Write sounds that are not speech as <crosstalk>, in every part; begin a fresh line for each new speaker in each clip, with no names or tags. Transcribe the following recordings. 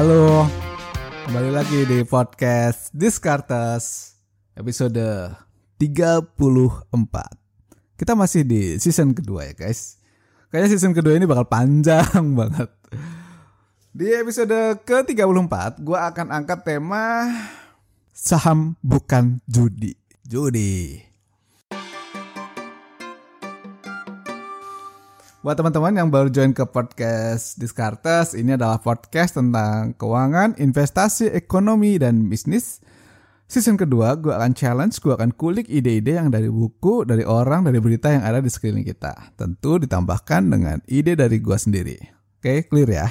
Halo, kembali lagi di podcast Discartes episode 34. Kita masih di season kedua ya guys. Kayaknya season kedua ini bakal panjang <laughs> banget. Di episode ke-34, gue akan angkat tema saham bukan judi. Judi. Buat teman-teman yang baru join ke podcast Discartes, ini adalah podcast tentang keuangan, investasi, ekonomi, dan bisnis. Season kedua, gue akan challenge, gue akan kulik ide-ide yang dari buku, dari orang, dari berita yang ada di sekeliling kita. Tentu ditambahkan dengan ide dari gue sendiri. Oke, clear ya?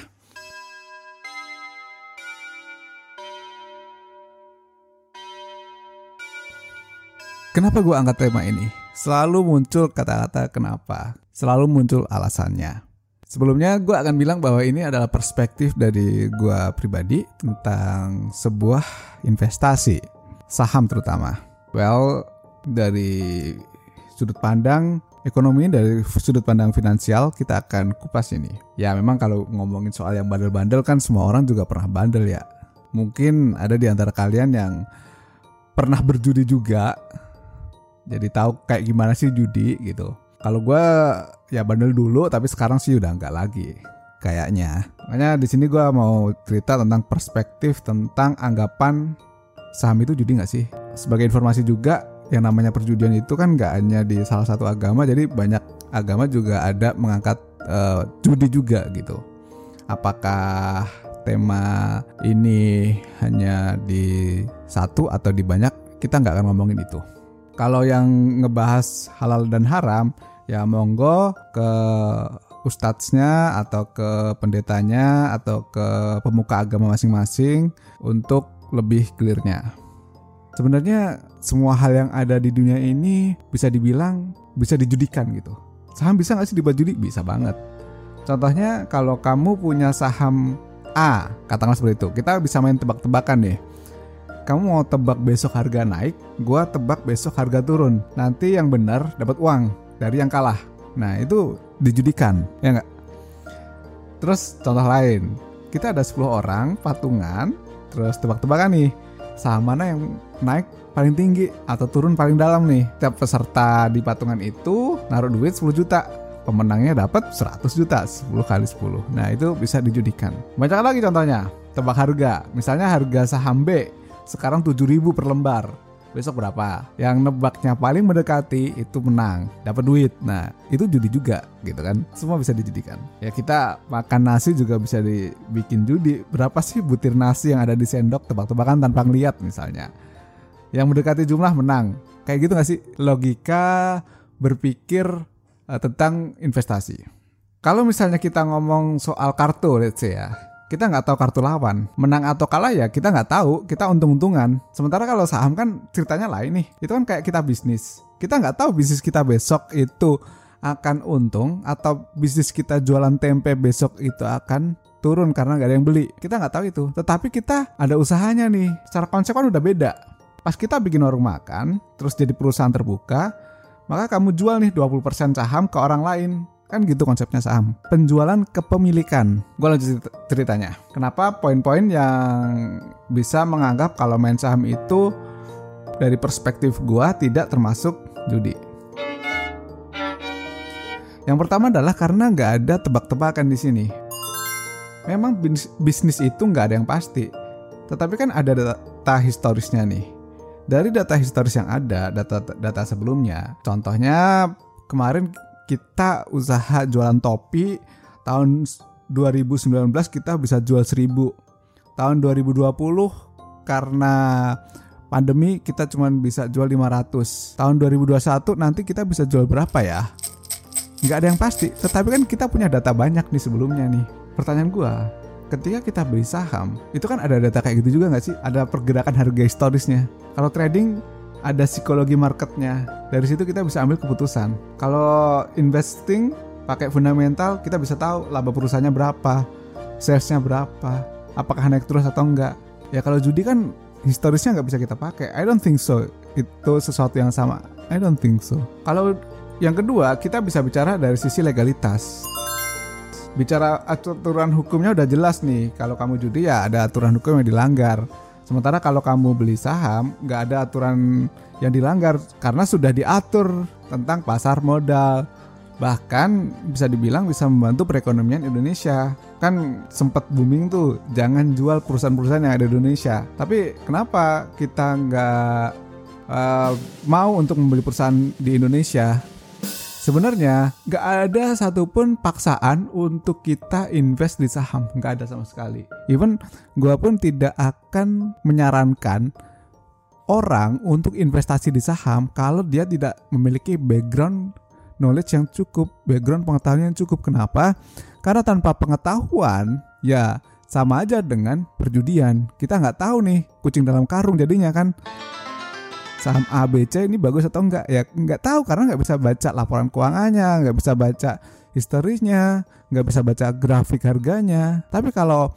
Kenapa gue angkat tema ini? Selalu muncul kata-kata kenapa selalu muncul alasannya. Sebelumnya gue akan bilang bahwa ini adalah perspektif dari gue pribadi tentang sebuah investasi, saham terutama. Well, dari sudut pandang ekonomi, dari sudut pandang finansial, kita akan kupas ini. Ya memang kalau ngomongin soal yang bandel-bandel kan semua orang juga pernah bandel ya. Mungkin ada di antara kalian yang pernah berjudi juga, jadi tahu kayak gimana sih judi gitu kalau gue ya bandel dulu, tapi sekarang sih udah nggak lagi kayaknya. Makanya di sini gue mau cerita tentang perspektif tentang anggapan saham itu judi nggak sih? Sebagai informasi juga, yang namanya perjudian itu kan nggak hanya di salah satu agama, jadi banyak agama juga ada mengangkat uh, judi juga gitu. Apakah tema ini hanya di satu atau di banyak? Kita nggak akan ngomongin itu. Kalau yang ngebahas halal dan haram, ya monggo ke ustadznya atau ke pendetanya atau ke pemuka agama masing-masing untuk lebih clearnya. Sebenarnya semua hal yang ada di dunia ini bisa dibilang bisa dijudikan gitu. Saham bisa nggak sih dibuat judi? Bisa banget. Contohnya kalau kamu punya saham A, katakanlah seperti itu. Kita bisa main tebak-tebakan nih. Kamu mau tebak besok harga naik, gua tebak besok harga turun. Nanti yang benar dapat uang dari yang kalah. Nah, itu dijudikan, ya nggak? Terus contoh lain, kita ada 10 orang patungan, terus tebak-tebakan nih, saham mana yang naik paling tinggi atau turun paling dalam nih. Tiap peserta di patungan itu naruh duit 10 juta. Pemenangnya dapat 100 juta, 10 kali 10. Nah, itu bisa dijudikan. Banyak lagi contohnya. Tebak harga. Misalnya harga saham B sekarang 7000 per lembar. Besok berapa? Yang nebaknya paling mendekati itu menang. Dapat duit. Nah itu judi juga gitu kan? Semua bisa dijudikan. Ya kita makan nasi juga bisa dibikin judi. Berapa sih butir nasi yang ada di sendok? Tebak-tebakan tanpa ngeliat misalnya. Yang mendekati jumlah menang. Kayak gitu gak sih? Logika berpikir uh, tentang investasi. Kalau misalnya kita ngomong soal kartu let's say ya kita nggak tahu kartu lawan. Menang atau kalah ya kita nggak tahu, kita untung-untungan. Sementara kalau saham kan ceritanya lain nih. Itu kan kayak kita bisnis. Kita nggak tahu bisnis kita besok itu akan untung atau bisnis kita jualan tempe besok itu akan turun karena nggak ada yang beli. Kita nggak tahu itu. Tetapi kita ada usahanya nih. Secara konsep kan udah beda. Pas kita bikin warung makan, terus jadi perusahaan terbuka, maka kamu jual nih 20% saham ke orang lain Kan gitu konsepnya saham. Penjualan kepemilikan. Gue lanjut ceritanya. Kenapa poin-poin yang bisa menganggap kalau main saham itu dari perspektif gue tidak termasuk judi. Yang pertama adalah karena nggak ada tebak-tebakan di sini. Memang bisnis itu nggak ada yang pasti. Tetapi kan ada data historisnya nih. Dari data historis yang ada, data data sebelumnya, contohnya kemarin kita usaha jualan topi tahun 2019 kita bisa jual 1000 tahun 2020 karena pandemi kita cuma bisa jual 500 tahun 2021 nanti kita bisa jual berapa ya? Nggak ada yang pasti tetapi kan kita punya data banyak nih sebelumnya nih. Pertanyaan gue ketika kita beli saham itu kan ada data kayak gitu juga nggak sih? Ada pergerakan harga historisnya. Kalau trading ada psikologi marketnya. Dari situ kita bisa ambil keputusan. Kalau investing pakai fundamental, kita bisa tahu laba perusahaannya berapa, salesnya berapa, apakah naik terus atau enggak. Ya kalau judi kan historisnya nggak bisa kita pakai. I don't think so. Itu sesuatu yang sama. I don't think so. Kalau yang kedua, kita bisa bicara dari sisi legalitas. bicara aturan hukumnya udah jelas nih. Kalau kamu judi ya ada aturan hukum yang dilanggar. Sementara kalau kamu beli saham nggak ada aturan yang dilanggar karena sudah diatur tentang pasar modal. Bahkan bisa dibilang bisa membantu perekonomian Indonesia. Kan sempat booming tuh, jangan jual perusahaan-perusahaan yang ada di Indonesia. Tapi kenapa kita nggak uh, mau untuk membeli perusahaan di Indonesia? Sebenarnya nggak ada satupun paksaan untuk kita invest di saham, nggak ada sama sekali. Even gue pun tidak akan menyarankan orang untuk investasi di saham kalau dia tidak memiliki background knowledge yang cukup, background pengetahuan yang cukup. Kenapa? Karena tanpa pengetahuan, ya sama aja dengan perjudian. Kita nggak tahu nih kucing dalam karung jadinya kan saham ABC ini bagus atau enggak? Ya nggak tahu karena nggak bisa baca laporan keuangannya nggak bisa baca historisnya nggak bisa baca grafik harganya. Tapi kalau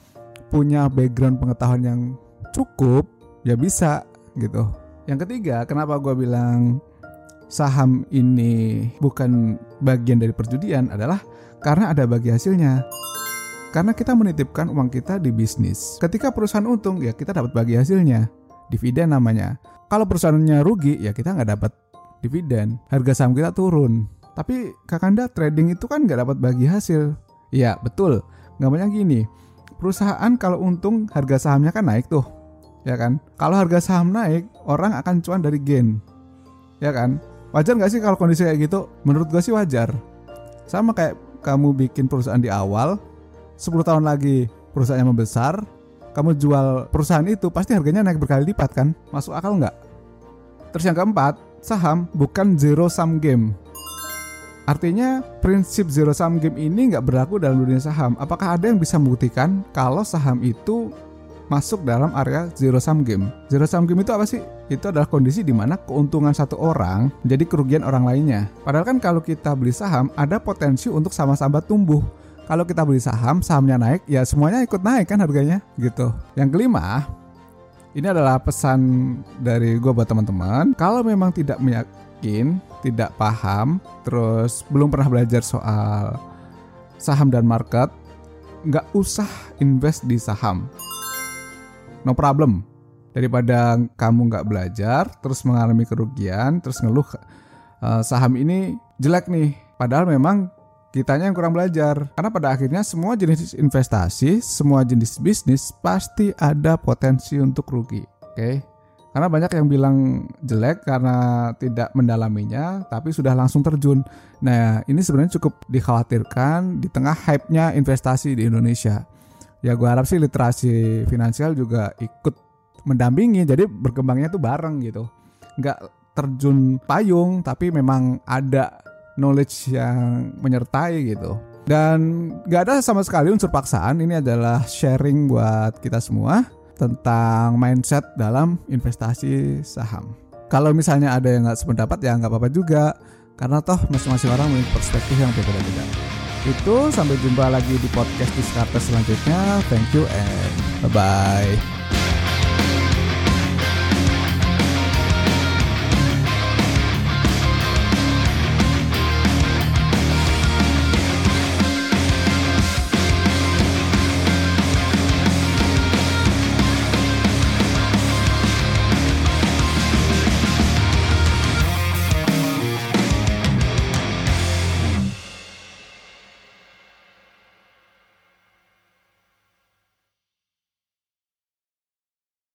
punya background pengetahuan yang cukup ya bisa gitu. Yang ketiga kenapa gue bilang saham ini bukan bagian dari perjudian adalah karena ada bagi hasilnya. Karena kita menitipkan uang kita di bisnis. Ketika perusahaan untung ya kita dapat bagi hasilnya dividen namanya. Kalau perusahaannya rugi ya kita nggak dapat dividen. Harga saham kita turun. Tapi kakanda trading itu kan nggak dapat bagi hasil. Iya betul. Nggak banyak gini. Perusahaan kalau untung harga sahamnya kan naik tuh. Ya kan? Kalau harga saham naik orang akan cuan dari gain. Ya kan? Wajar nggak sih kalau kondisi kayak gitu? Menurut gue sih wajar. Sama kayak kamu bikin perusahaan di awal 10 tahun lagi perusahaannya membesar kamu jual perusahaan itu pasti harganya naik berkali lipat kan? Masuk akal nggak? Terus yang keempat, saham bukan zero sum game. Artinya prinsip zero sum game ini nggak berlaku dalam dunia saham. Apakah ada yang bisa membuktikan kalau saham itu masuk dalam area zero sum game? Zero sum game itu apa sih? Itu adalah kondisi di mana keuntungan satu orang jadi kerugian orang lainnya. Padahal kan kalau kita beli saham ada potensi untuk sama-sama tumbuh kalau kita beli saham, sahamnya naik, ya semuanya ikut naik kan harganya gitu. Yang kelima, ini adalah pesan dari gue buat teman-teman. Kalau memang tidak meyakin, tidak paham, terus belum pernah belajar soal saham dan market, nggak usah invest di saham. No problem. Daripada kamu nggak belajar, terus mengalami kerugian, terus ngeluh uh, saham ini jelek nih. Padahal memang kitanya yang kurang belajar. Karena pada akhirnya semua jenis investasi, semua jenis bisnis pasti ada potensi untuk rugi. Oke. Okay? Karena banyak yang bilang jelek karena tidak mendalaminya, tapi sudah langsung terjun. Nah, ini sebenarnya cukup dikhawatirkan di tengah hype-nya investasi di Indonesia. Ya, gue harap sih literasi finansial juga ikut mendampingi, jadi berkembangnya tuh bareng gitu. Nggak terjun payung, tapi memang ada knowledge yang menyertai gitu. Dan gak ada sama sekali unsur paksaan, ini adalah sharing buat kita semua tentang mindset dalam investasi saham. Kalau misalnya ada yang nggak sependapat ya nggak apa-apa juga, karena toh masing-masing orang memiliki perspektif yang berbeda-beda. Itu sampai jumpa lagi di podcast Diskartes selanjutnya. Thank you and bye-bye.